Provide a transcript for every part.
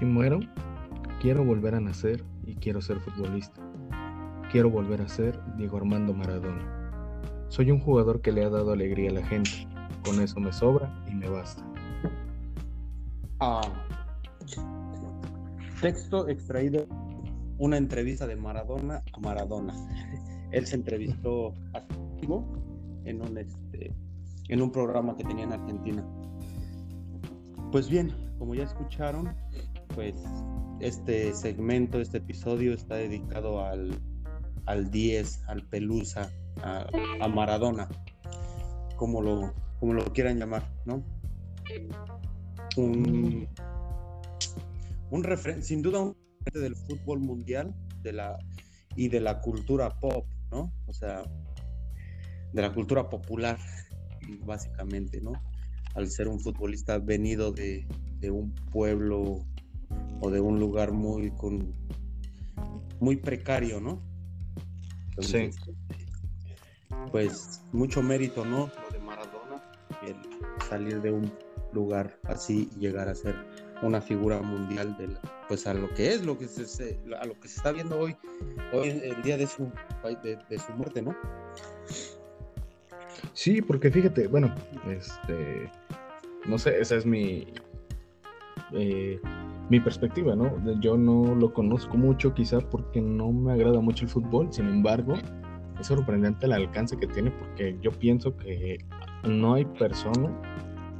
Si muero, quiero volver a nacer y quiero ser futbolista. Quiero volver a ser Diego Armando Maradona. Soy un jugador que le ha dado alegría a la gente. Con eso me sobra y me basta. Ah, texto extraído una entrevista de Maradona a Maradona. Él se entrevistó a en un este en un programa que tenía en Argentina. Pues bien, como ya escucharon, pues este segmento, este episodio está dedicado al, al 10, al Pelusa, a, Maradona, como lo, como lo quieran llamar, ¿no? Un, un referente, sin duda un referente del fútbol mundial de la, y de la cultura pop, ¿no? O sea, de la cultura popular, básicamente, ¿no? Al ser un futbolista venido de, un pueblo o de un lugar muy con muy precario, ¿no? sí. Pues mucho mérito, ¿no? Lo de Maradona, el salir de un lugar así y llegar a ser una figura mundial de pues a lo que es lo que se, a lo que se está viendo hoy hoy el día de su de su muerte no Sí, porque fíjate, bueno, este, no sé, esa es mi, eh, mi perspectiva, ¿no? Yo no lo conozco mucho, quizá porque no me agrada mucho el fútbol, sin embargo, es sorprendente el alcance que tiene porque yo pienso que no hay persona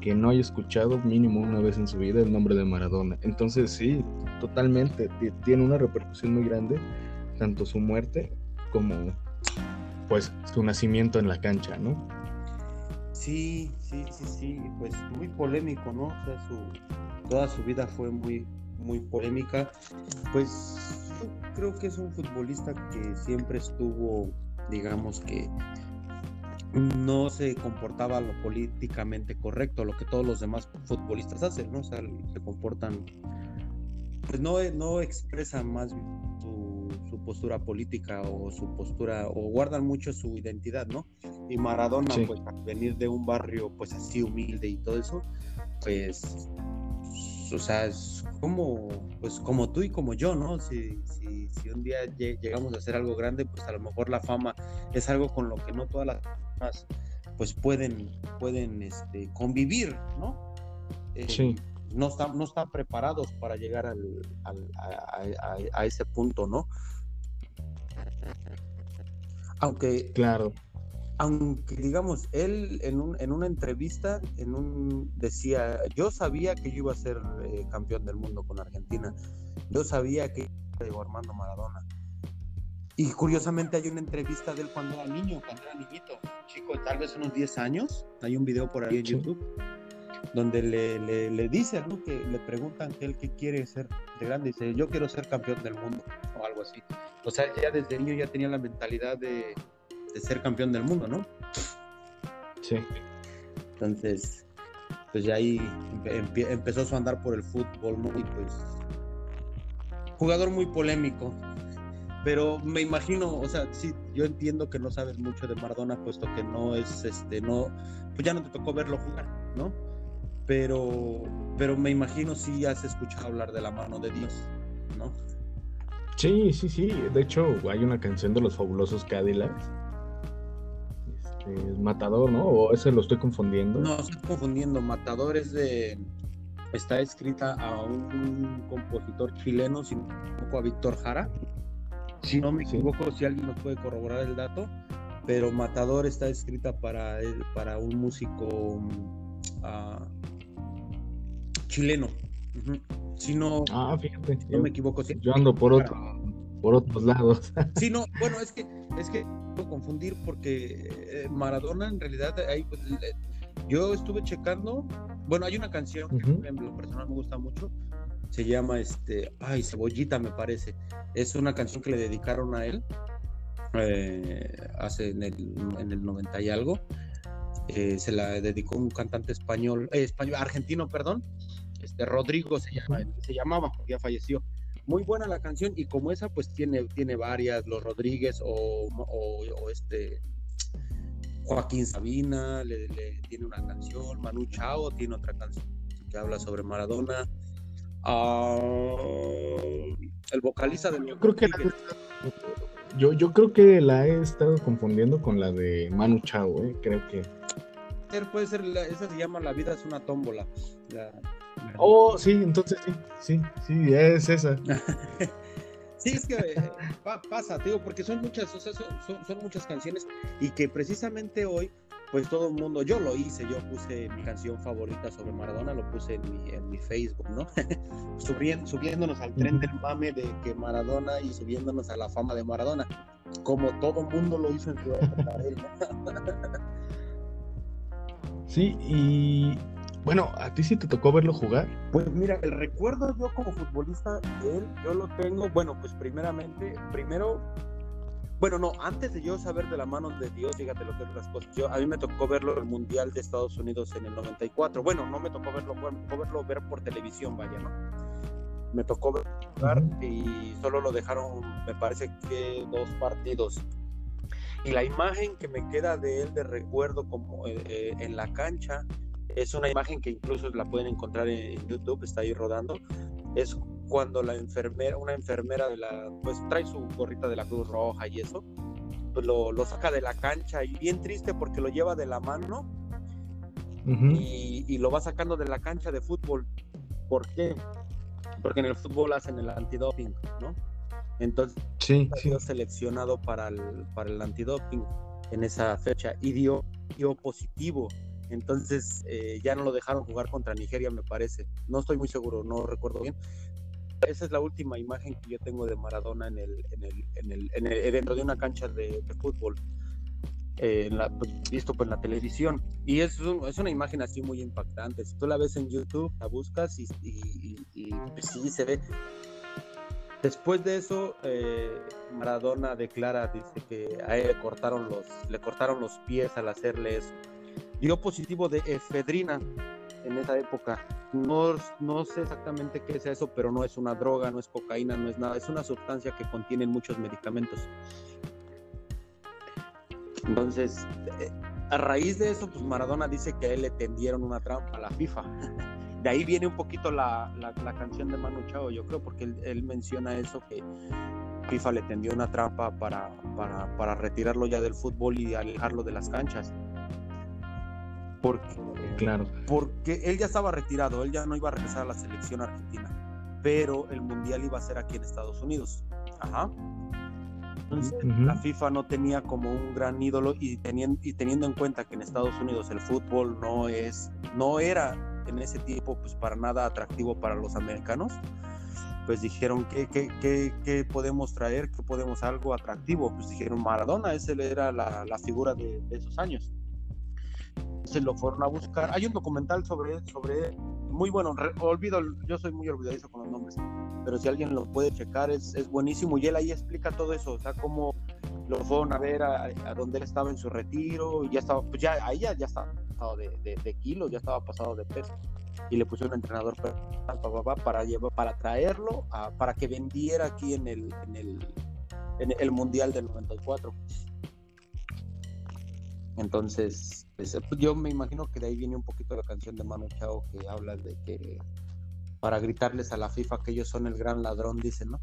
que no haya escuchado mínimo una vez en su vida el nombre de Maradona. Entonces sí, totalmente, tiene una repercusión muy grande, tanto su muerte como pues su nacimiento en la cancha, ¿no? Sí, sí, sí, sí, pues muy polémico, ¿no? O sea, su, toda su vida fue muy, muy polémica. Pues yo creo que es un futbolista que siempre estuvo, digamos que no se comportaba lo políticamente correcto, lo que todos los demás futbolistas hacen, ¿no? O sea, se comportan, pues no, no expresan más su, su postura política o su postura, o guardan mucho su identidad, ¿no? y Maradona, pues al venir de un barrio pues así humilde y todo eso, pues, o sea, es como, pues como tú y como yo, ¿no? Si, si, si un día llegamos a hacer algo grande, pues a lo mejor la fama es algo con lo que no todas las personas pues pueden, pueden este, convivir, ¿no? Eh, sí. No están, no están preparados para llegar al, al, a, a ese punto, ¿no? Aunque, claro aunque digamos, él en, un, en una entrevista en un, decía, yo sabía que yo iba a ser eh, campeón del mundo con Argentina, yo sabía que iba Armando Maradona. Y curiosamente hay una entrevista de él cuando era niño, cuando era niñito, chico tal vez unos 10 años, hay un video por ahí en YouTube, donde le, le, dice, ¿no? que le preguntan que él qué quiere ser de grande, dice, yo quiero ser campeón del mundo, o algo así. O sea, ya desde niño ya tenía la mentalidad de de ser campeón del mundo, ¿no? Sí. Entonces, pues ya ahí empezó su andar por el fútbol, ¿no? Y pues, jugador muy polémico. Pero me imagino, o sea, sí, yo entiendo que no sabes mucho de Maradona, puesto que no es, este, no, pues ya no te tocó verlo jugar, ¿no? Pero, pero me imagino si has escuchado hablar de la mano de Dios, ¿no? Sí, sí, sí. De hecho, hay una canción de los fabulosos Cadillacs Matador, ¿no? ¿O ese lo estoy confundiendo? No, estoy confundiendo. Matador es de. Está escrita a un compositor chileno, si no a Víctor Jara. Si no me equivoco, si alguien nos puede corroborar el dato, pero Matador está escrita para, para un músico uh, chileno. Si no, ah, fíjate, no me equivoco. yo ando por otro, por otros lados. Sí, no, bueno, es que es que confundir porque eh, Maradona en realidad ahí pues, yo estuve checando, bueno, hay una canción que en lo personal me gusta mucho, se llama este, ay, Cebollita me parece. Es una canción que le dedicaron a él eh, hace en el, en el 90 y algo. Eh, se la dedicó un cantante español, español, argentino, perdón, este Rodrigo se llama, se llamaba, porque ya falleció muy buena la canción y como esa pues tiene, tiene varias, Los Rodríguez o, o, este Joaquín Sabina le, tiene una canción, Manu Chao tiene otra canción que habla sobre Maradona, Ah, el vocalista de yo creo que yo, yo creo que la he estado confundiendo con la de Manu Chao, ¿eh? creo que. Puede ser, esa se llama La vida es una tómbola. Oh, sí, entonces sí, sí, sí, es esa. sí, es que eh, pasa, digo, porque son muchas, o sea, son, son, muchas canciones y que precisamente hoy pues todo el mundo, yo lo hice, yo puse mi canción favorita sobre Maradona, lo puse en mi, en mi Facebook, ¿no? subiéndonos al tren del mame de que Maradona y subiéndonos a la fama de Maradona, como todo el mundo lo hizo en su época Sí, y bueno, ¿a ti sí te tocó verlo jugar? Pues mira, el recuerdo yo como futbolista de él, yo lo tengo, bueno, pues primeramente, primero bueno, no, antes de yo saber de la mano de Dios, fíjate lo que es las cosas. Yo, a mí me tocó verlo el Mundial de Estados Unidos en el 94. Bueno, no me tocó verlo, me tocó verlo ver por televisión, vaya, ¿no? Me tocó ver y solo lo dejaron, me parece que dos partidos. Y la imagen que me queda de él de recuerdo como eh, eh, en la cancha es una imagen que incluso la pueden encontrar en YouTube, está ahí rodando. Es cuando la enfermera, una enfermera de la, pues trae su gorrita de la Cruz Roja y eso, pues lo, lo saca de la cancha y bien triste porque lo lleva de la mano y, y, lo va sacando de la cancha de fútbol. ¿Por qué? Porque en el fútbol hacen el antidoping, ¿no? Entonces, sí, ha sido seleccionado para el, para el antidoping en esa fecha y dio, dio positivo. Entonces eh, ya no lo dejaron jugar contra Nigeria, me parece. No estoy muy seguro, no recuerdo bien, esa es la última imagen que yo tengo de Maradona en el, en el, en el, en el dentro de una cancha de, fútbol. Eh, la, pues, visto por la televisión y es, es una imagen así muy impactante si tú la ves en YouTube la buscas y, y, pues sí se ve después de eso eh, Maradona declara dice que a él le cortaron los le cortaron los pies al hacerle eso dio positivo de efedrina en esa época. No, no sé exactamente qué es eso, pero no es una droga, no es cocaína, no es nada. Es una sustancia que contiene muchos medicamentos. Entonces, eh, a raíz de eso, pues Maradona dice que a él le tendieron una trampa a la FIFA. De ahí viene un poquito la, la, canción de Manu Chao, yo creo, porque él, menciona eso, que FIFA le tendió una trampa para, para, para retirarlo ya del fútbol y alejarlo de las canchas. Porque Claro. Porque él ya estaba retirado, él ya no iba a regresar a la selección argentina, pero el mundial iba a ser aquí en Estados Unidos. Ajá. Entonces, la FIFA no tenía como un gran ídolo y teniendo, y teniendo en cuenta que en Estados Unidos el fútbol no es, no era en ese tiempo pues para nada atractivo para los americanos, pues dijeron ¿qué, qué, podemos traer, qué podemos algo atractivo, pues dijeron Maradona, ese era la, la figura de, de esos años se lo fueron a buscar. Hay un documental sobre, sobre muy bueno, olvido, yo soy muy olvidadizo con los nombres, pero si alguien lo puede checar, es, es buenísimo. Y él ahí explica todo eso, o sea, cómo lo fueron a ver a, a donde él estaba en su retiro, y ya estaba, pues ya, ahí ya, ya estaba pasado de, de, kilos, ya estaba pasado de peso. Y le pusieron un entrenador para, para, llevar, para traerlo, para que vendiera aquí en el, en el, en el Mundial del 94. Entonces, pues, yo me imagino que de ahí viene un poquito la canción de Manu Chao que habla de que para gritarles a la FIFA que ellos son el gran ladrón, dicen, ¿no?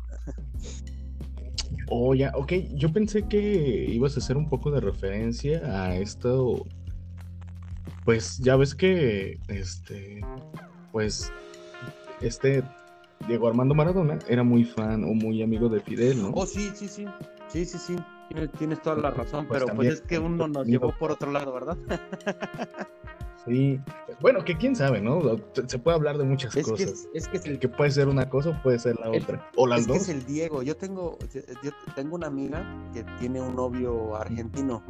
Oh, ya, ok. Yo pensé que ibas a hacer un poco de referencia a esto. Pues ya ves que, este, pues, este Diego Armando Maradona era muy fan o muy amigo de Fidel, ¿no? Oh, sí, sí, sí. Sí, sí, sí. Tienes, toda la razón, pues pero pues es que uno nos llevó por otro lado, ¿verdad? sí, bueno, que quién sabe, ¿no? Se puede hablar de muchas cosas. es que, es el, que puede ser una cosa puede ser la otra. O las es dos. Que es el Diego. Yo tengo, yo tengo una amiga que tiene un novio argentino.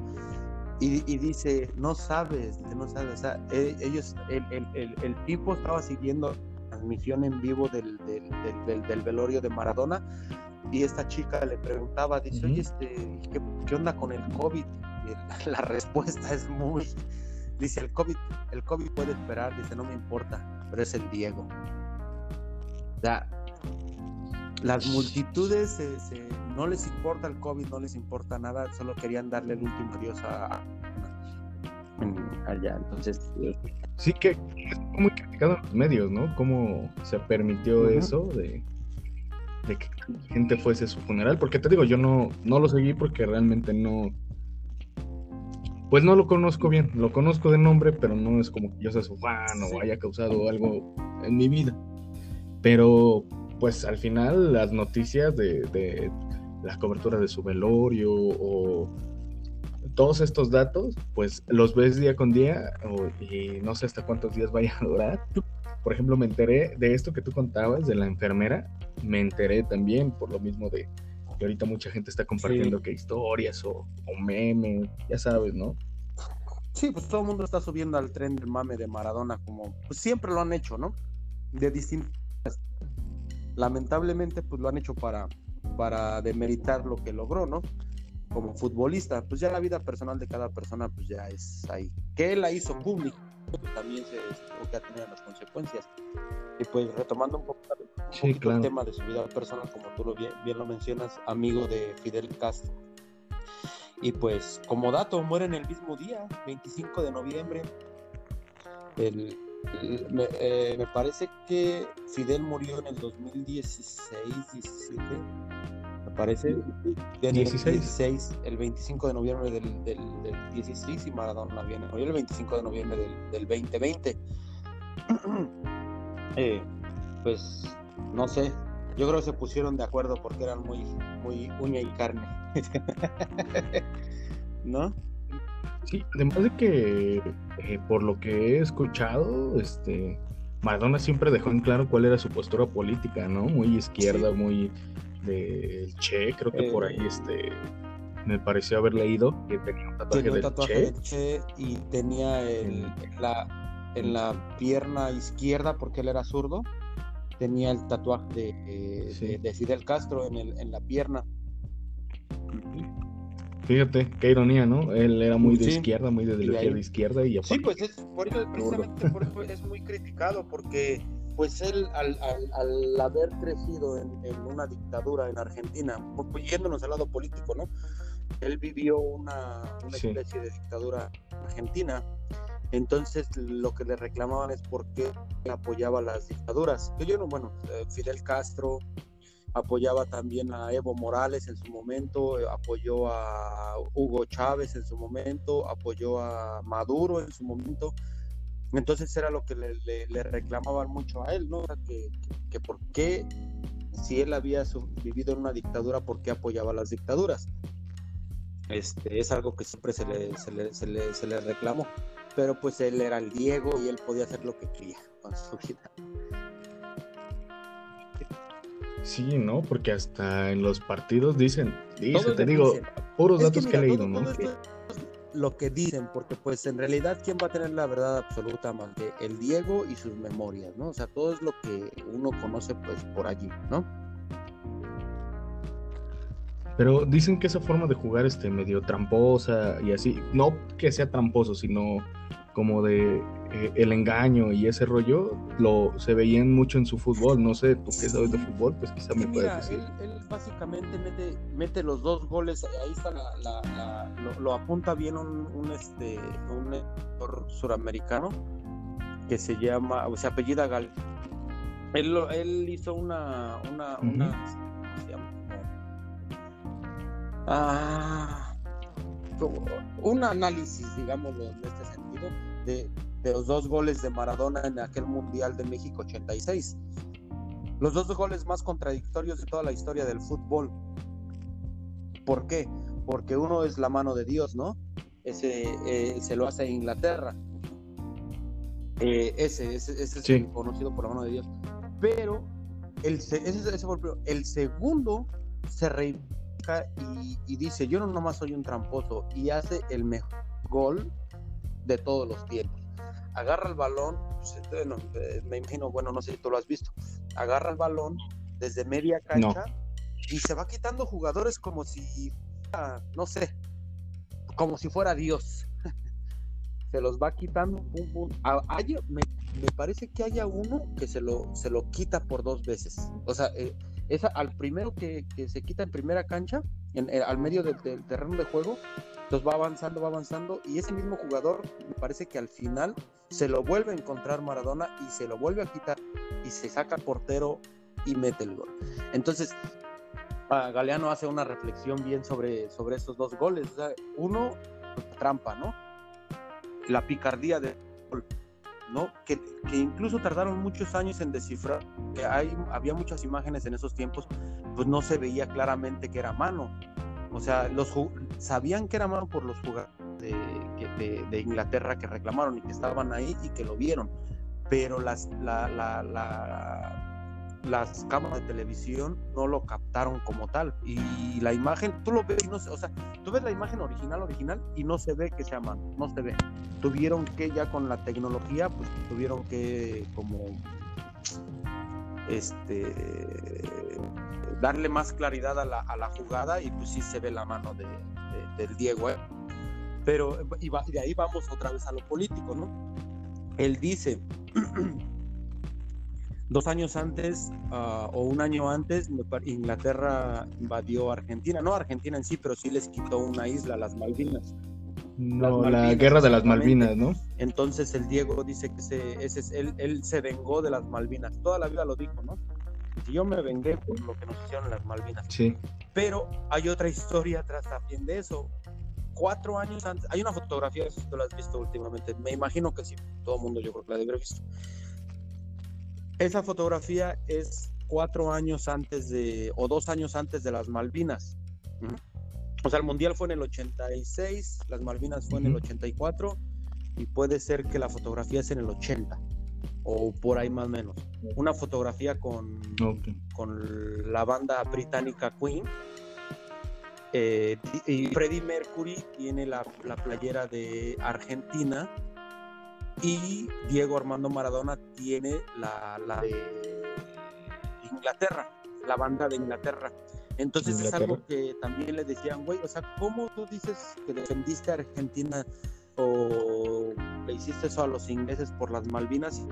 Y, dice, no sabes, no sabes, o sea, e, ellos, el, el, el, tipo estaba siguiendo transmisión en vivo del, del, del, del velorio de Maradona y esta chica le preguntaba, dice, oye, este, ¿qué, onda con el COVID? Y la respuesta es muy, dice, el COVID, el COVID puede esperar, dice, no me importa, pero es el Diego. O sea, las multitudes no les importa el COVID, no les importa nada, solo querían darle el último adiós a, allá. Entonces, sí que muy criticado en los medios, ¿no? Cómo se permitió eso de, de que gente fuese a su funeral. Porque te digo, yo no, no lo seguí porque realmente no. Pues no lo conozco bien. Lo conozco de nombre, pero no es como que yo sea su fan o haya causado algo en mi vida. Pero, pues al final, las noticias de, de la cobertura de su velorio o todos estos datos, pues los ves día con día y no sé hasta cuántos días vaya a durar. Por ejemplo, me enteré de esto que tú contabas de la enfermera, me enteré también por lo mismo de que ahorita mucha gente está compartiendo que historias o, memes, ya sabes, ¿no? Sí, pues todo el mundo está subiendo al tren del mame de Maradona, como pues siempre lo han hecho, ¿no? De distintas. Lamentablemente, pues lo han hecho para, para demeritar lo que logró, ¿no? Como futbolista, pues ya la vida personal de cada persona pues ya es ahí. Que él la hizo pública, también se tuvo que tener las consecuencias. Y pues retomando un poco, el tema de su vida personal, como tú lo bien, lo mencionas, amigo de Fidel Castro. Y pues como dato, muere en el mismo día, 25 de noviembre. El, me, eh, me, parece que Fidel murió en el 2016, 17 parece. En 16. El 25 de noviembre del, del, 16 y Maradona viene hoy el 25 de noviembre del, del 2020. eh, pues no sé, yo creo que se pusieron de acuerdo porque eran muy, muy uña y carne. ¿No? Sí, además de que eh, por lo que he escuchado, este Maradona siempre dejó en claro cuál era su postura política, ¿no? Muy izquierda, muy del Che, creo que por ahí eh, este me pareció haber leído que tenía un tatuaje, del, che. y tenía el, en, la, en la pierna izquierda, porque él era zurdo, tenía el tatuaje de, de, Fidel Castro en, el, en la pierna. Fíjate, qué ironía, ¿no? Él era muy de izquierda, muy de ideología de izquierda y Sí, pues es, por eso, precisamente por eso es muy criticado, porque pues él al, al, haber crecido en, una dictadura en Argentina, yéndonos al lado político, ¿no? Él vivió una, especie de dictadura argentina, entonces lo que le reclamaban es por qué apoyaba las dictaduras. Yo no, bueno, eh, Fidel Castro apoyaba también a Evo Morales en su momento, eh, apoyó a Hugo Chávez en su momento, apoyó a Maduro en su momento entonces era lo que le, reclamaban mucho a él, ¿no? Que, que, por qué, si él había vivido en una dictadura, ¿por qué apoyaba las dictaduras? Este, es algo que siempre se le, se le, se le, se le reclamó. Pero pues él era el Diego y él podía hacer lo que quería con su vida. Sí, ¿no? Porque hasta en los partidos dicen, dice, te digo, puros datos que, he leído, ¿no? Lo que dicen, porque pues en realidad quién va a tener la verdad absoluta más que el Diego y sus memorias, ¿no? O sea, todo es lo que uno conoce pues por allí, ¿no? Pero dicen que esa forma de jugar este medio tramposa y así, no que sea tramposo, sino como de eh, el engaño y ese rollo, lo se veían mucho en su fútbol. No sé, tú qué sabes de fútbol, pues quizá me puedes decir. Él, básicamente mete, mete los dos goles, ahí está la, lo, apunta bien un, este un suramericano que se llama, o sea, apellida Gal. Él, él hizo una, una, una ¿cómo se llama? Ah, un análisis, digámoslo, en este sentido, de, los dos goles de Maradona en aquel Mundial de México 86. Los dos goles más contradictorios de toda la historia del fútbol. ¿Por qué? Porque uno es la mano de Dios, ¿no? Ese eh, se lo hace a Inglaterra. Eh, ese, ese, es conocido por la mano de Dios. Pero el, ese, el segundo se y, y, dice, yo no nomás soy un tramposo, y hace el mejor gol de todos los tiempos. Agarra el balón, pues, eh, me imagino, bueno, no sé si tú lo has visto, agarra el balón desde media cancha y se va quitando jugadores como si, no sé, como si fuera Dios. se los va quitando, me, parece que haya uno que se lo, se lo quita por dos veces. O sea, eh, esa, al primero que, que, se quita en primera cancha, en, eh, al medio del, terreno de juego, entonces va avanzando, va avanzando, y ese mismo jugador me parece que al final se lo vuelve a encontrar Maradona y se lo vuelve a quitar y se saca al portero y mete el gol. Entonces, Galeano hace una reflexión bien sobre, sobre estos dos goles. uno, trampa, ¿no? La picardía del gol, ¿no? Que, incluso tardaron muchos años en descifrar, que hay, había muchas imágenes en esos tiempos, pues no se veía claramente que era mano. O sea, los sabían que era mano por los jugadores de, Inglaterra que reclamaron y que estaban ahí y que lo vieron. Pero las, la, la, la las cámaras de televisión no lo captaron como tal. Y la imagen, tú lo ves y no o sea, tú ves la imagen original, original, y no se ve que sea mano, no se ve. Tuvieron que ya con la tecnología, pues tuvieron que como este darle más claridad a la, jugada y pues sí se ve la mano de, del Diego. ¿eh? Pero y, y de ahí vamos otra vez a lo político, ¿no? Él dice dos años antes ah, o un año antes, Inglaterra invadió Argentina, no Argentina en sí, pero sí les quitó una isla, las Malvinas. No, la guerra de las Malvinas, ¿no? Entonces el Diego dice que ese, ese él, él, se vengó de las Malvinas, toda la vida lo dijo, ¿no? yo me vengué por lo que nos hicieron las Malvinas. Sí. Pero hay otra historia atrás también de eso. Cuatro años antes, hay una fotografía, si tú la has visto últimamente, me imagino que sí, todo el mundo yo creo que la debe haber visto esa fotografía es cuatro años antes de, o dos años antes de las Malvinas. O sea, el Mundial fue en el 86, las Malvinas fue en el 84 y puede ser que la fotografía es en el 80 o por ahí más o menos. Una fotografía con, con la banda británica Queen. Eh, y Freddie Mercury tiene la, la playera de Argentina y Diego Armando Maradona tiene la, de Inglaterra, la banda de Inglaterra. Entonces es algo que también le decían, güey, o sea, ¿cómo tú dices que defendiste a Argentina o le hiciste eso a los ingleses por las Malvinas?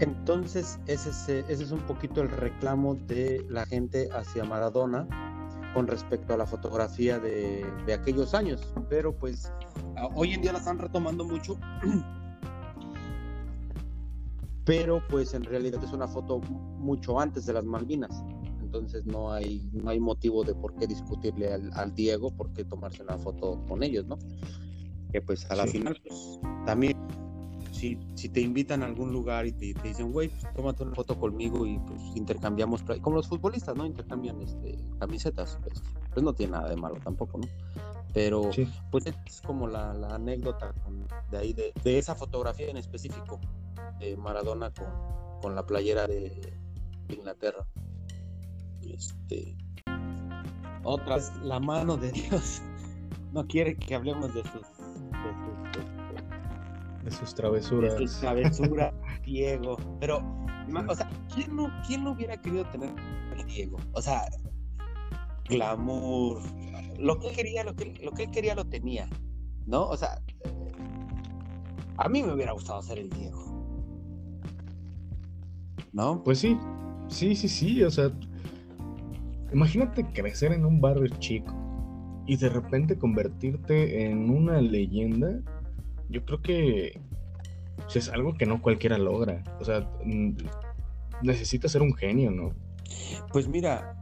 Entonces ese es, ese es un poquito el reclamo de la gente hacia Maradona con respecto a la fotografía de, de aquellos años. Pero pues hoy en día la están retomando mucho pero pues en realidad es una foto mucho antes de las Malvinas. Entonces no hay, no hay motivo de por qué discutirle al, Diego, por qué tomarse una foto con ellos, ¿no? Que pues a la final, pues, también, si, si te invitan a algún lugar y te, dicen, güey, pues, tómate una foto conmigo y pues intercambiamos, como los futbolistas, ¿no? Intercambian este, camisetas, pues, pues no tiene nada de malo tampoco, ¿no? Pero pues es como la, anécdota de ahí, de, de esa fotografía en específico de Maradona con, con la playera de, Inglaterra. Este, otra vez, la mano de Dios no quiere que hablemos de sus, de sus, travesuras. De sus travesuras, Diego. Pero, o sea, ¿quién no, ¿quién no hubiera querido tener a Diego? O sea, glamour, lo que él quería, lo que, lo que él quería lo tenía, ¿no? O sea, a mí me hubiera gustado ser el Diego. ¿No? Pues sí, sí, sí, sí, o sea, imagínate crecer en un barrio chico y de repente convertirte en una leyenda, yo creo que pues, es algo que no cualquiera logra, o sea, necesita ser un genio, ¿no? Pues mira,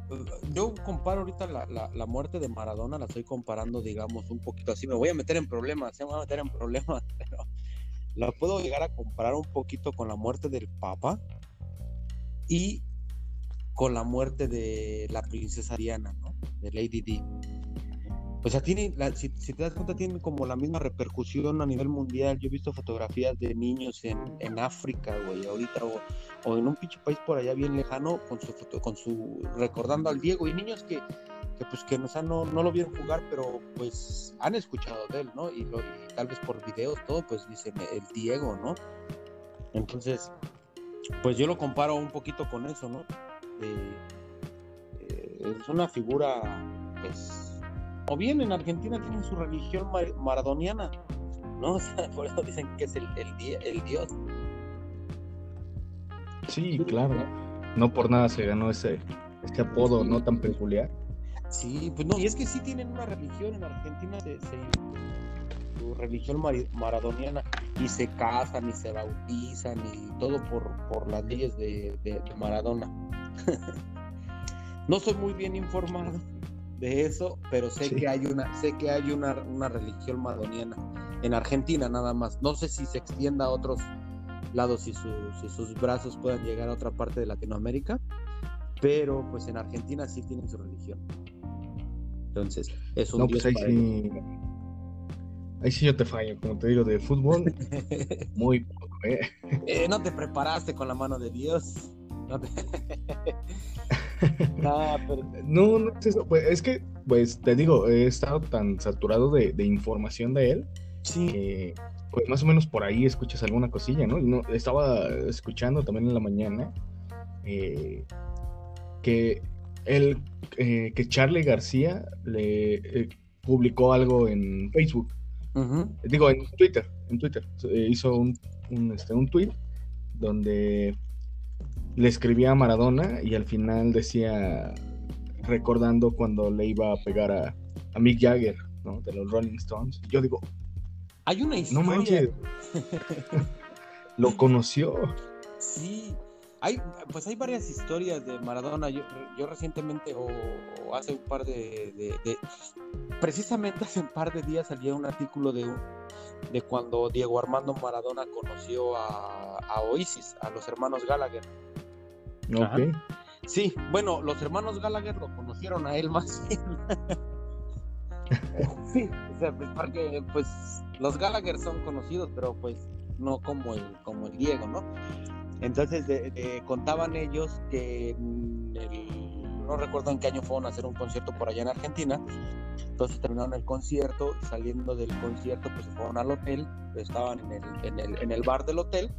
yo comparo ahorita la, muerte de Maradona, la estoy comparando, digamos, un poquito así. Me voy a meter en problemas, se me voy a meter en problemas, pero la puedo llegar a comparar un poquito con la muerte del Papa y con la muerte de la princesa Diana, ¿no? De Lady Di. O sea, tiene, si, te das cuenta, tiene como la misma repercusión a nivel mundial. Yo he visto fotografías de niños en, en África, güey, ahorita, o, en un pinche país por allá bien lejano, con su foto, con su, recordando al Diego, y niños que, que pues que no, no, no lo vieron jugar, pero pues han escuchado de él, ¿no? Y, lo, y tal vez por videos, todo, pues dicen el Diego, ¿no? Entonces, pues yo lo comparo un poquito con eso, ¿no? Eh, es una figura, pues, o bien en Argentina tienen su religión maradoniana, ¿no? O sea, por eso dicen que es el, el, dios. Sí, claro. No por nada se ganó ese, este apodo no tan peculiar. Sí, pues no, y es que sí tienen una religión en Argentina, se, su religión maradoniana, y se casan, y se bautizan, y todo por, por las leyes de, de, Maradona. no soy muy bien informado de eso, pero sé que hay una, sé que hay una, una religión maradoniana en Argentina nada más. No sé si se extienda a otros lados, si, si sus brazos puedan llegar a otra parte de Latinoamérica, pero pues en Argentina sí tienen su religión. Entonces, es un no, pues ahí sí, ahí sí yo te fallo, como te digo, de fútbol, muy poco, ¿eh? ¿eh? No te preparaste con la mano de Dios. No, no, no, es eso. Pues, es que, pues te digo, he estado tan saturado de, de información de él sí. que, pues más o menos por ahí escuchas alguna cosilla, ¿no? Estaba escuchando también en la mañana eh, que el eh, que Charlie García le publicó algo en Facebook. Digo, en Twitter. En Twitter. hizo un, un, este, un tweet donde le escribía a Maradona y al final decía, recordando cuando le iba a pegar a, a Mick Jagger, ¿no? De los Rolling Stones. Yo digo, hay una historia. No manches. Lo conoció. Sí, hay, pues hay varias historias de Maradona. Yo, recientemente, o, hace un par de, Precisamente hace un par de días salió un artículo de, de cuando Diego Armando Maradona conoció a, a Oasis, a los hermanos Gallagher. Ok. Sí, bueno, los hermanos Gallagher lo conocieron a él más bien. sí, o sea, pues, porque pues los Gallagher son conocidos, pero pues no como el, como el Diego, ¿no? Entonces contaban ellos que no recuerdo en qué año fueron a hacer un concierto por allá en Argentina. Entonces terminaron el concierto, saliendo del concierto, pues se fueron al hotel, estaban en el, en el, en el bar del hotel,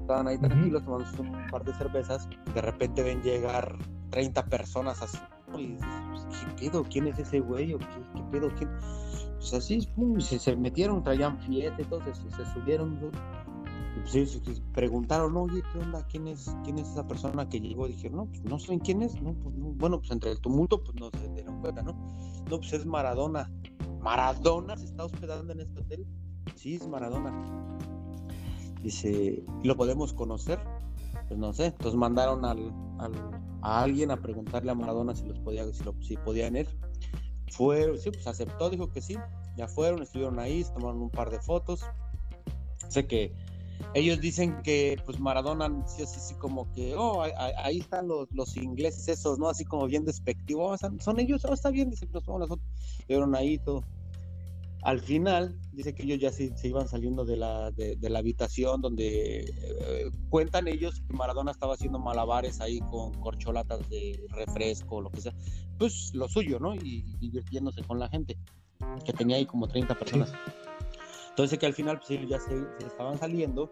estaban ahí tranquilos tomando un par de cervezas. De repente ven llegar 30 personas así. Y, ¿Qué pedo? ¿Quién es ese güey? qué, qué pedo? ¿Quién? Pues así, se, se, metieron, traían fiesta, entonces se subieron sí, preguntaron, oye, ¿qué onda? ¿Quién es, quién es esa persona que llegó? Dijeron, no, pues no saben quién es, no, pues Bueno, pues entre el tumulto, pues no se dieron cuenta, ¿no? No, pues es Maradona. ¿Maradona se está hospedando en este hotel? Sí, es Maradona. Dice, ¿lo podemos conocer? Pues no sé. Entonces mandaron al, a alguien a preguntarle a Maradona si los podía, si, lo, si podían ir. Fueron, sí, pues aceptó, dijo que sí. Ya fueron, estuvieron ahí, tomaron un par de fotos. Sé que ellos dicen que pues Maradona sí así, así como que, oh, ahí, están los, los, ingleses esos, ¿no? Así como bien despectivos, oh, son ellos, oh, está bien, dice, son las fotos, vieron ahí todo. Al final, dice que ellos ya se, se iban saliendo de la, de, la habitación donde eh, cuentan ellos que Maradona estaba haciendo malabares ahí con corcholatas de refresco, lo que sea. Pues lo suyo, ¿no? Y divirtiéndose con la gente, que tenía ahí como 30 personas. Entonces que al final pues, ya se, estaban saliendo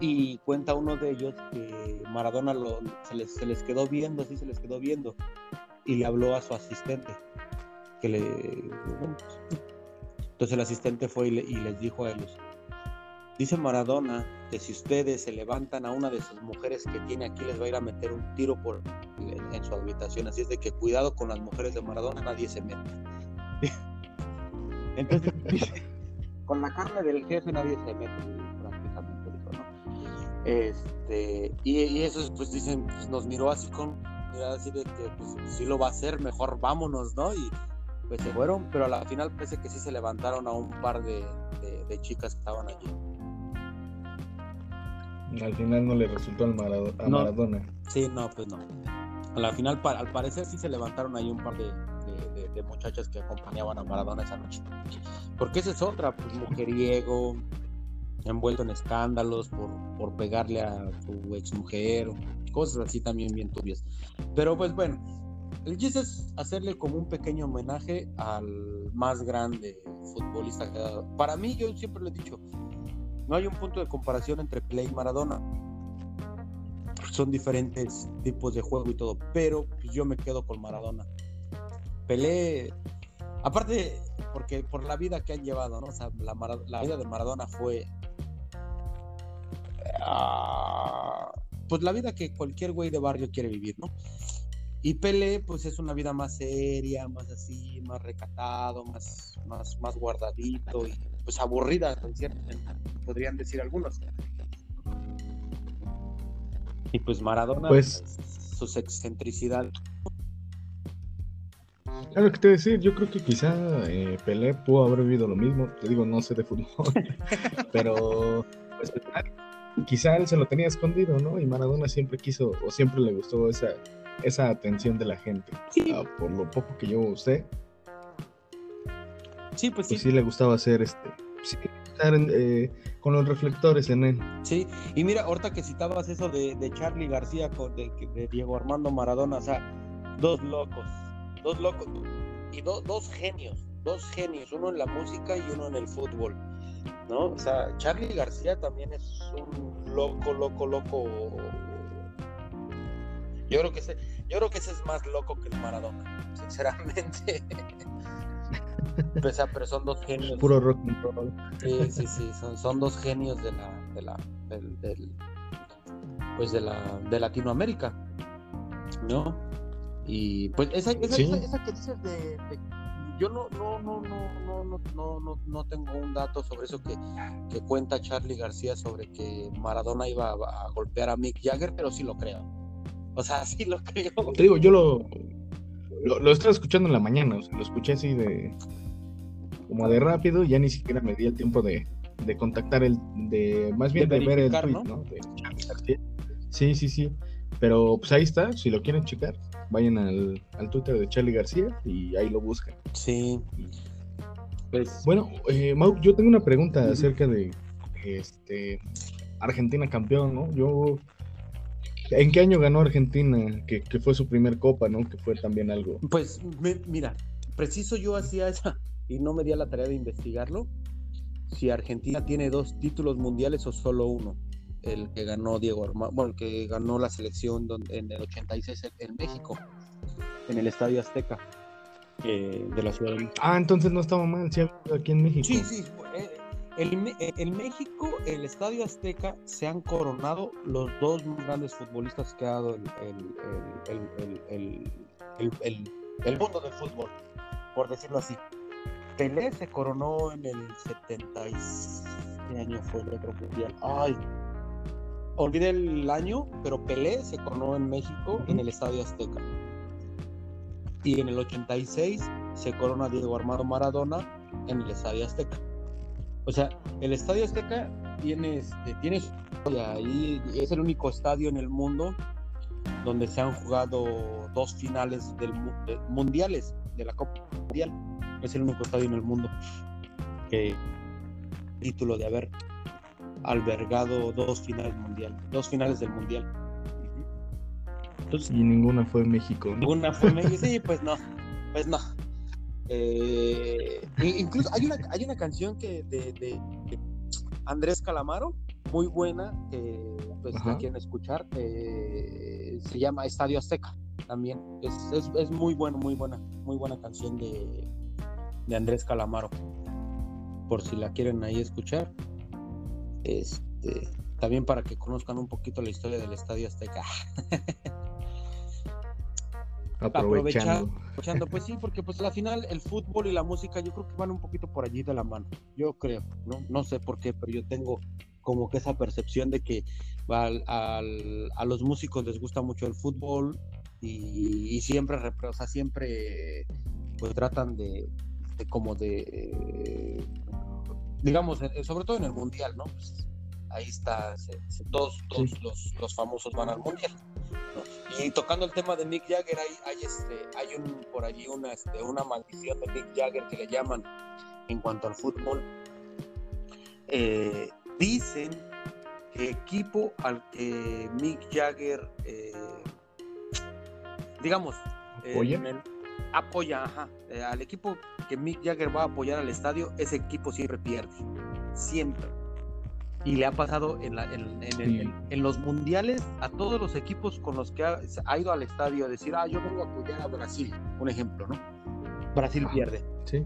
y cuenta uno de ellos que Maradona se, les, quedó viendo, así se les quedó viendo y le habló a su asistente que le... entonces el asistente fue y, les dijo a ellos, dice Maradona que si ustedes se levantan a una de sus mujeres que tiene aquí les va a ir a meter un tiro por en, su habitación, así es de que cuidado con las mujeres de Maradona, nadie se mete. Entonces con la carne del jefe nadie se mete prácticamente, dijo, ¿no? Este, y, eso pues dicen, pues, nos miró así con mirada así de que pues sí lo va a hacer, mejor vámonos, ¿no? Y pues se fueron, pero a la final parece que sí se levantaron a un par de, de, chicas que estaban allí. Al final no le resultó al a Maradona. Sí, no, pues no. A la final, al parecer sí se levantaron ahí un par de, de, muchachas que acompañaban a Maradona esa noche. Porque esa es otra, pues mujeriego, envuelto en escándalos por, por pegarle a su exmujer, cosas así también bien turbias. Pero pues bueno, el chiste es hacerle como un pequeño homenaje al más grande futbolista que ha. Para mí, yo siempre lo he dicho, no hay un punto de comparación entre Play y Maradona. Son diferentes tipos de juego y todo, pero yo me quedo con Maradona. Pelé, aparte, porque por la vida que han llevado, ¿no? O sea, la, vida de Maradona fue. Ah, pues la vida que cualquier güey de barrio quiere vivir, ¿no? Y Pelé, pues es una vida más seria, más así, más recatado, más, más, más guardadito y pues aburrida, podrían decir algunos. Y pues Maradona, pues, pues sus excentricidades. Claro, que te decir, yo creo que quizá eh, Pelé pudo haber vivido lo mismo, te digo, no sé de fútbol, pero pues, quizá él se lo tenía escondido, ¿no? Y Maradona siempre quiso, o siempre le gustó esa, esa atención de la gente. Ah, por lo poco que yo sé. Sí, pues, pues sí. le gustaba hacer este. estar eh, con los reflectores en él. Sí, y mira, ahorita que citabas eso de, de Charlie García, con, de, Diego Armando Maradona, o sea, dos locos, dos locos, y dos genios, dos genios, uno en la música y uno en el fútbol. ¿no? O sea, Charlie García también es un loco, loco, loco yo creo que ese, yo creo que ese es más loco que el Maradona, sinceramente. pero son dos genios. Puro rock and roll. Sí, sí, sí, son, son dos genios de la, de la, del, pues de la, de Latinoamérica, ¿no? Y pues esa, esa, esa, que dices de, yo no, no, no, no, no, no, no, no tengo un dato sobre eso que, que cuenta Charlie García sobre que Maradona iba a golpear a Mick Jagger, pero sí lo creo. O sea, sí lo creo. Te digo, yo lo, lo, estaba escuchando en la mañana, o sea, lo escuché así de como de rápido, ya ni siquiera me di el tiempo de, de contactar el, de más bien de, ver el tweet, ¿no? sí, sí, sí. Pero pues ahí está, si lo quieren checar, vayan al, al Twitter de Charlie García y ahí lo buscan. Sí. Pues... Bueno, eh, Mau, yo tengo una pregunta acerca de este Argentina campeón, ¿no? Yo ¿En qué año ganó Argentina? Que, fue su primer copa, ¿no? Que fue también algo. Pues mira, preciso yo hacía esa y no me di a la tarea de investigarlo. Si Argentina tiene dos títulos mundiales o solo uno. El que ganó Diego Armando, bueno, el que ganó la selección en el 86 en México, en el Estadio Azteca eh, de la Ciudad de México. Ah, entonces no estaba mal, sí, aquí en México. Sí, sí, eh, en México, el Estadio Azteca, se han coronado los dos más grandes futbolistas que ha dado el, mundo del fútbol, por decirlo así. Pelé se coronó en el 76 ¿Qué año fue el otro mundial? Ay, olvidé el año, pero Pelé se coronó en México en el Estadio Azteca. Y en el 86 se corona Diego Armando Maradona en el Estadio Azteca. O sea, el Estadio Azteca tiene, este, tiene y es el único estadio en el mundo donde se han jugado dos finales del, mundiales de la Copa Mundial. Es el único estadio en el mundo que título de haber albergado dos finales mundial, dos finales del mundial. y ninguna fue en México. Ninguna fue en México, sí, pues no, pues no. Eh, incluso hay una, hay una canción que de, Andrés Calamaro, muy buena, que pues la quieren escuchar, se llama Estadio Azteca también. Es, es, muy buena, muy buena, muy buena canción de, de Andrés Calamaro. Por si la quieren ahí escuchar. Este, también para que conozcan un poquito la historia del Estadio Azteca. Aprovechando. Aprovechando, pues sí, porque pues al final el fútbol y la música yo creo que van un poquito por allí de la mano. Yo creo, ¿no? No sé por qué, pero yo tengo como que esa percepción de que a los músicos les gusta mucho el fútbol y, siempre, o sea, siempre pues tratan de, como de, digamos, eh, sobre todo en el mundial, ¿no? Pues, ahí está, todos, los, los famosos van al mundial. Y tocando el tema de Mick Jagger, hay, hay, este, hay un, por allí una, este, una maldición de Mick Jagger que le llaman en cuanto al fútbol. Eh, dicen que equipo al que Mick Jagger, eh, digamos, apoya, apoya eh, al equipo que Mick Jagger va a apoyar al estadio, ese equipo siempre pierde, siempre y le ha pasado en, en, los mundiales a todos los equipos con los que ha, ido al estadio a decir, ah, yo vengo a apoyar a Brasil, un ejemplo, ¿no? Brasil pierde. Sí.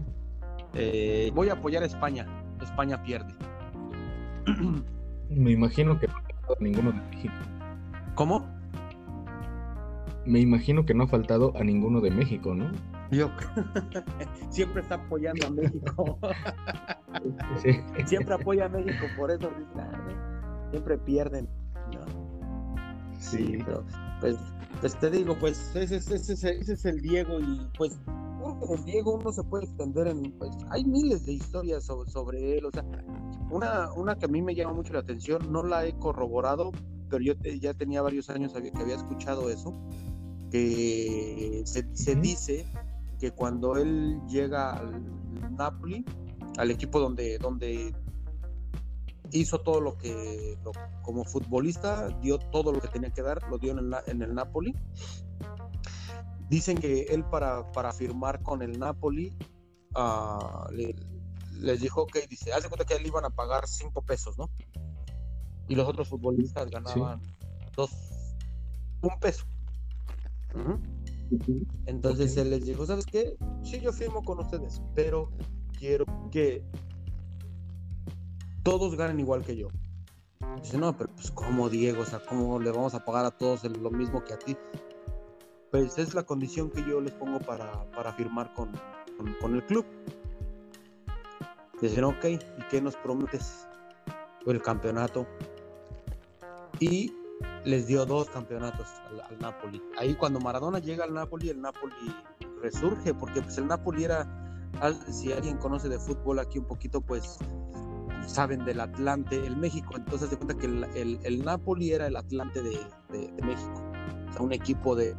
Eh, voy a apoyar a España, España pierde. Me imagino que no ninguno de México. ¿Cómo? Me imagino que no ha faltado a ninguno de México, ¿no? Yo siempre está apoyando a México. Siempre apoya a México, por eso siempre pierden. Sí, pero pues, pues, te digo, pues ese, es el Diego y pues el Diego uno se puede extender en, pues hay miles de historias sobre, él, o sea, una, una que a mí me llama mucho la atención, no la he corroborado, pero yo ya tenía varios años que había escuchado eso, que se, dice que cuando él llega al Napoli, al equipo donde, donde hizo todo lo que, como futbolista, dio todo lo que tenía que dar, lo dio en el, en el Napoli. Dicen que él para, para firmar con el Napoli uh, les dijo que, dice, hace cuenta que él iban a pagar cinco pesos, ¿no? Y los otros futbolistas ganaban dos, un peso. Entonces él les dijo, ¿sabes qué? Sí, yo firmo con ustedes, pero quiero que todos ganen igual que yo. Dice, no, pero pues como Diego, o sea, ¿cómo le vamos a pagar a todos lo mismo que a ti? Pues es la condición que yo les pongo para, para firmar con, con, el club. Dicen, ok, ¿y qué nos prometes? El campeonato. Y les dio dos campeonatos al, Napoli. Ahí cuando Maradona llega al Napoli, el Napoli resurge, porque pues el Napoli era, si alguien conoce de fútbol aquí un poquito, pues saben del Atlante, el México, entonces se cuenta que el, el, Napoli era el Atlante de, México, o sea, un equipo de,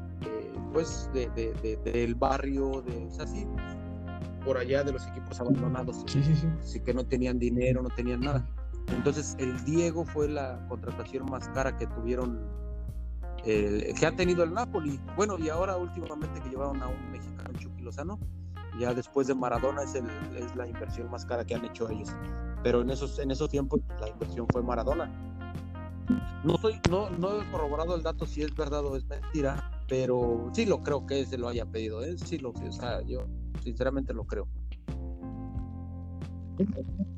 pues, de, del barrio, de, o sea, sí, por allá de los equipos abandonados, sí, sí, sí. Así que no tenían dinero, no tenían nada. Entonces, el Diego fue la contratación más cara que tuvieron, que ha tenido el Napoli. Bueno, y ahora últimamente que llevaron a un mexicano, Chucky Lozano, ya después de Maradona es, el, es la inversión más cara que han hecho ellos. Pero en esos, en esos tiempos la inversión fue Maradona. No, soy, no, no he corroborado el dato si es verdad o es mentira, pero sí lo creo que se lo haya pedido. ¿eh? Sí lo, o sea, yo sinceramente lo creo.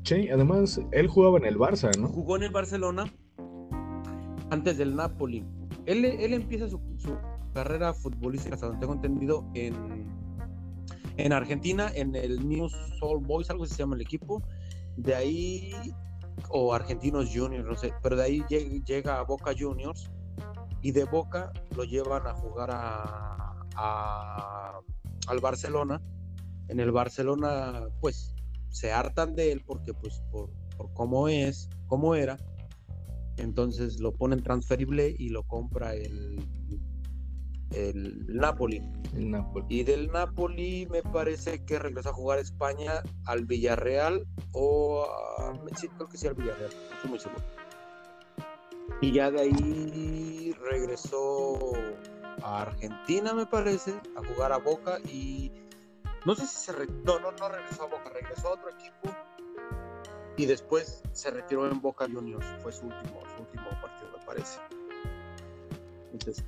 Sí, además él jugaba en el Barça, ¿no? Jugó en el Barcelona antes del Napoli. Él, él empieza su, carrera futbolística, hasta donde tengo entendido, en, en Argentina, en el New Soul Boys, algo se llama el equipo. De ahí, o Argentinos Juniors, no sé, pero de ahí llega, a Boca Juniors y de Boca lo llevan a jugar a, al Barcelona. En el Barcelona, pues se hartan de él porque pues por, cómo es, cómo era, entonces lo ponen transferible y lo compra el, el Napoli. El Napoli. Y del Napoli me parece que regresó a jugar a España al Villarreal o a, sí, creo que sí al Villarreal, no estoy muy seguro. Y ya de ahí regresó a Argentina, me parece, a jugar a Boca y no sé si se no, no, no regresó a Boca, regresó a otro equipo y después se retiró en Boca Juniors. Fue su último, su último partido, me parece. Entonces,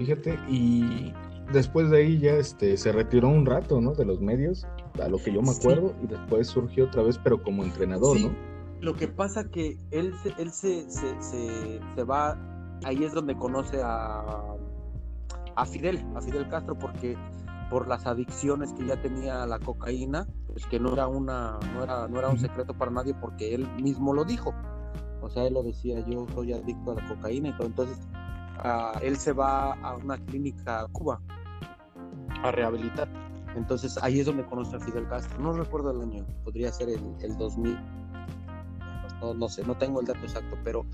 Fíjate, y después de ahí ya este, se retiró un rato, ¿no? De los medios, a lo que yo me acuerdo, y después surgió otra vez, pero como entrenador, ¿no? Lo que pasa que él, él se, se, se, se, va, ahí es donde conoce a, a Fidel, a Fidel Castro, porque por las adicciones que ya tenía a la cocaína, pues que no era una, no era, no era un secreto para nadie porque él mismo lo dijo. O sea, él lo decía, yo soy adicto a la cocaína y todo. Entonces, él se va a una clínica a Cuba a rehabilitar. Entonces, ahí es donde conoce a Fidel Castro. No recuerdo el año, podría ser el, el 2000. No, no, sé, no tengo el dato exacto, pero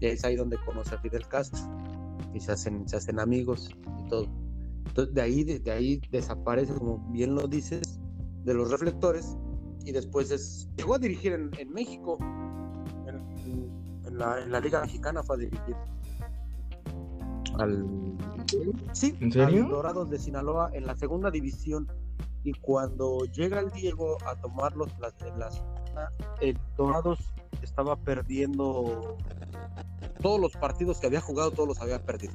es ahí donde conoce a Fidel Castro y se hacen, se hacen amigos y todo de ahí, de, ahí desaparece, como bien lo dices, de los reflectores y después es, llegó a dirigir en, México, en, la, Liga Mexicana fue a dirigir al, sí, ¿En serio? Dorados de Sinaloa en la segunda división y cuando llega el Diego a tomar los, las, las, el Dorados estaba perdiendo todos los partidos que había jugado, todos los había perdido.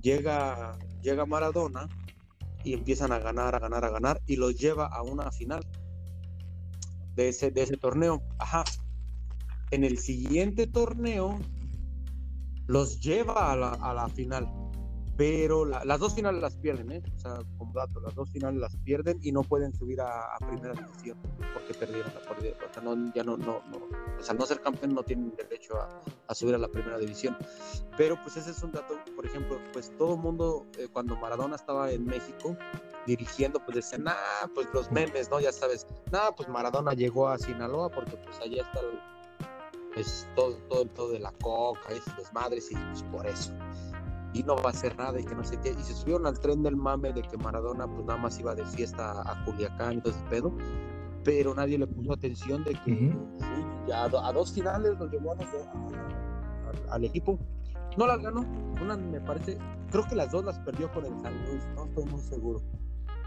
Llega llega Maradona y empiezan a ganar, a ganar, a ganar y los lleva a una final de ese, de ese torneo. Ajá. En el siguiente torneo los lleva a la, final, pero las dos finales las pierden, ¿eh? O sea, como dato, las dos finales las pierden y no pueden subir a, primera división porque perdieron la partida. O sea, no, ya no, no, no, pues al no ser campeón no tienen derecho a, subir a la primera división. Pero pues ese es un dato, por ejemplo, pues todo el mundo, eh, cuando Maradona estaba en México dirigiendo, pues decían, nah, pues los memes, ¿no? Ya sabes, nah, pues Maradona llegó a Sinaloa porque pues allá está pues, todo, todo, todo de la coca, esos desmadres y pues por eso y no va a hacer nada y que no sé qué. Y se subieron al tren del mame de que Maradona pues nada más iba de fiesta a Culiacán y todo ese pedo, pero nadie le puso atención de que ya a, dos finales nos llevó al equipo. No las ganó, una me parece, creo que las dos las perdió con el San Luis, no estoy muy seguro.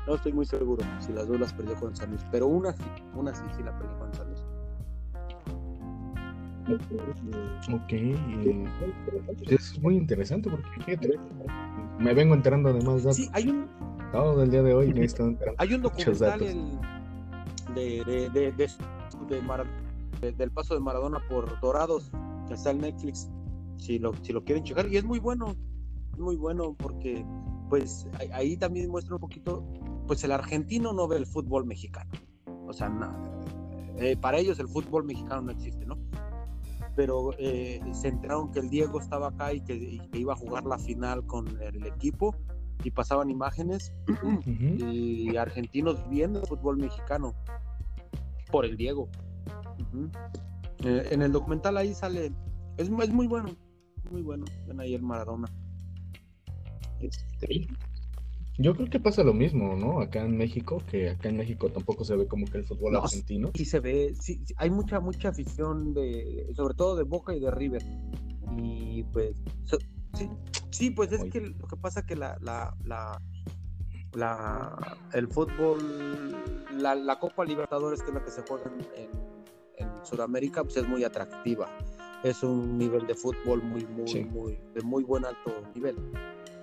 No estoy muy seguro si las dos las perdió con el San Luis, pero una sí, una sí, sí la perdió con el San Luis. Ok, eh, es muy interesante porque me vengo enterando de más datos. Sí, hay un. Todo el día de hoy me he estado enterando. Hay un documental de, de, de, de, del paso de Maradona por Dorados que está en Netflix. Si lo, si lo quieren checar, y es muy bueno, muy bueno porque pues ahí también muestra un poquito, pues el argentino no ve el fútbol mexicano. O sea, eh, para ellos el fútbol mexicano no existe, ¿no? Pero eh, se enteraron que el Diego estaba acá y que, iba a jugar la final con el equipo y pasaban imágenes y argentinos viendo el fútbol mexicano por el Diego. Eh, en el documental ahí sale, es, es muy bueno, muy bueno, ven ahí el Maradona. Este, yo creo que pasa lo mismo, ¿no? Acá en México, que acá en México tampoco se ve como que el fútbol argentino. Sí se ve, sí, hay mucha, mucha afición de, sobre todo de Boca y de River. Y pues, sí, sí, pues es que lo que pasa que la, la, la, la el fútbol, la, la, Copa Libertadores, que es la que se juega en, en, Sudamérica, pues es muy atractiva. Es un nivel de fútbol muy, muy, muy, de muy buen alto nivel.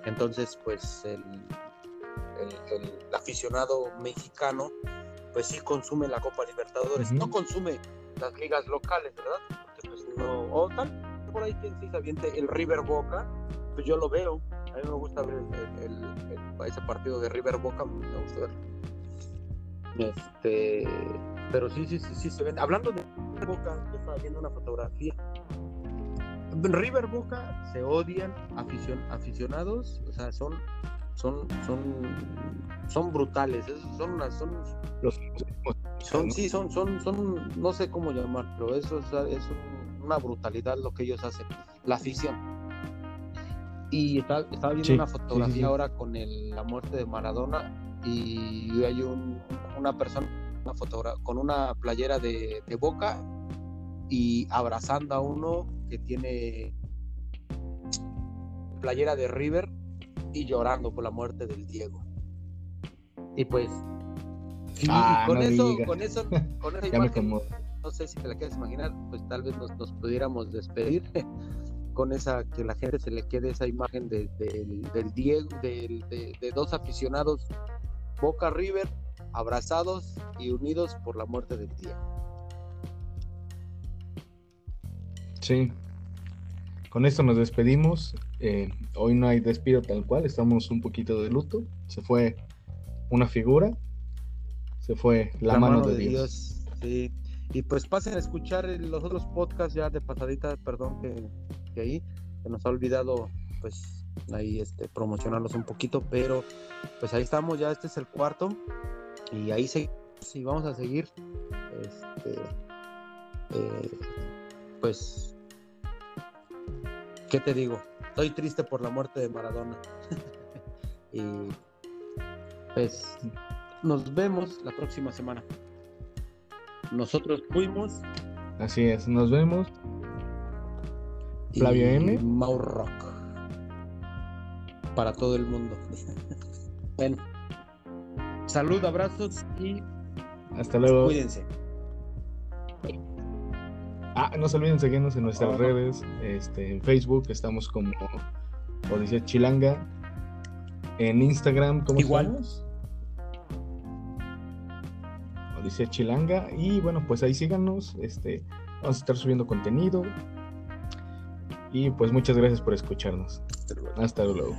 Entonces, pues el, el, aficionado mexicano, pues sí consume la Copa Libertadores, no consume las ligas locales, ¿verdad? pues no, o tal, por ahí quien sí se el River Boca, pues yo lo veo, a mí me gusta ver el, ese partido de River Boca, me gusta ver. Este, pero sí, sí, sí, sí se ven. Hablando de Boca, yo estaba viendo una fotografía. River Boca se odian aficionados, o sea, son son, son, son brutales, son, son los son, sí, son, son, son, no sé cómo llamar, pero eso es, es una brutalidad lo que ellos hacen, la afición. Y estaba, viendo una fotografía ahora con el, la muerte de Maradona y hay un, una persona una con una playera de, de boca y abrazando a uno que tiene playera de River y llorando por la muerte del Diego. Y pues, ah, con, eso, con, eso, con esa imagen, no sé si te la quieres imaginar, pues tal vez nos, pudiéramos despedir con esa, que la gente se le quede esa imagen de, del Diego, de, de dos aficionados, Boca River, abrazados y unidos por la muerte del Diego. Sí, con esto nos despedimos. Eh, hoy no hay despido tal cual, estamos un poquito de luto. Se fue una figura, se fue la, mano, de, Dios. Sí. Y pues pasen a escuchar los otros podcasts ya de pasadita, perdón que, ahí, que nos ha olvidado pues ahí este, promocionarlos un poquito, pero pues ahí estamos, ya este es el cuarto y ahí seguimos y vamos a seguir. Este, eh, pues ¿qué te digo? Estoy triste por la muerte de Maradona. y pues nos vemos la próxima semana. Nosotros fuimos. Así es, nos vemos. Flavio M. Mau Rock. Para todo el mundo. bueno. Salud, abrazos y hasta luego. Cuídense. Ah, no se olviden seguirnos en nuestras redes. Este, en Facebook estamos como Odisea Chilanga. En Instagram, ¿cómo Igual. estamos? Odisea Chilanga. Y bueno, pues ahí síganos. Este, vamos a estar subiendo contenido. Y pues muchas gracias por escucharnos. Hasta luego.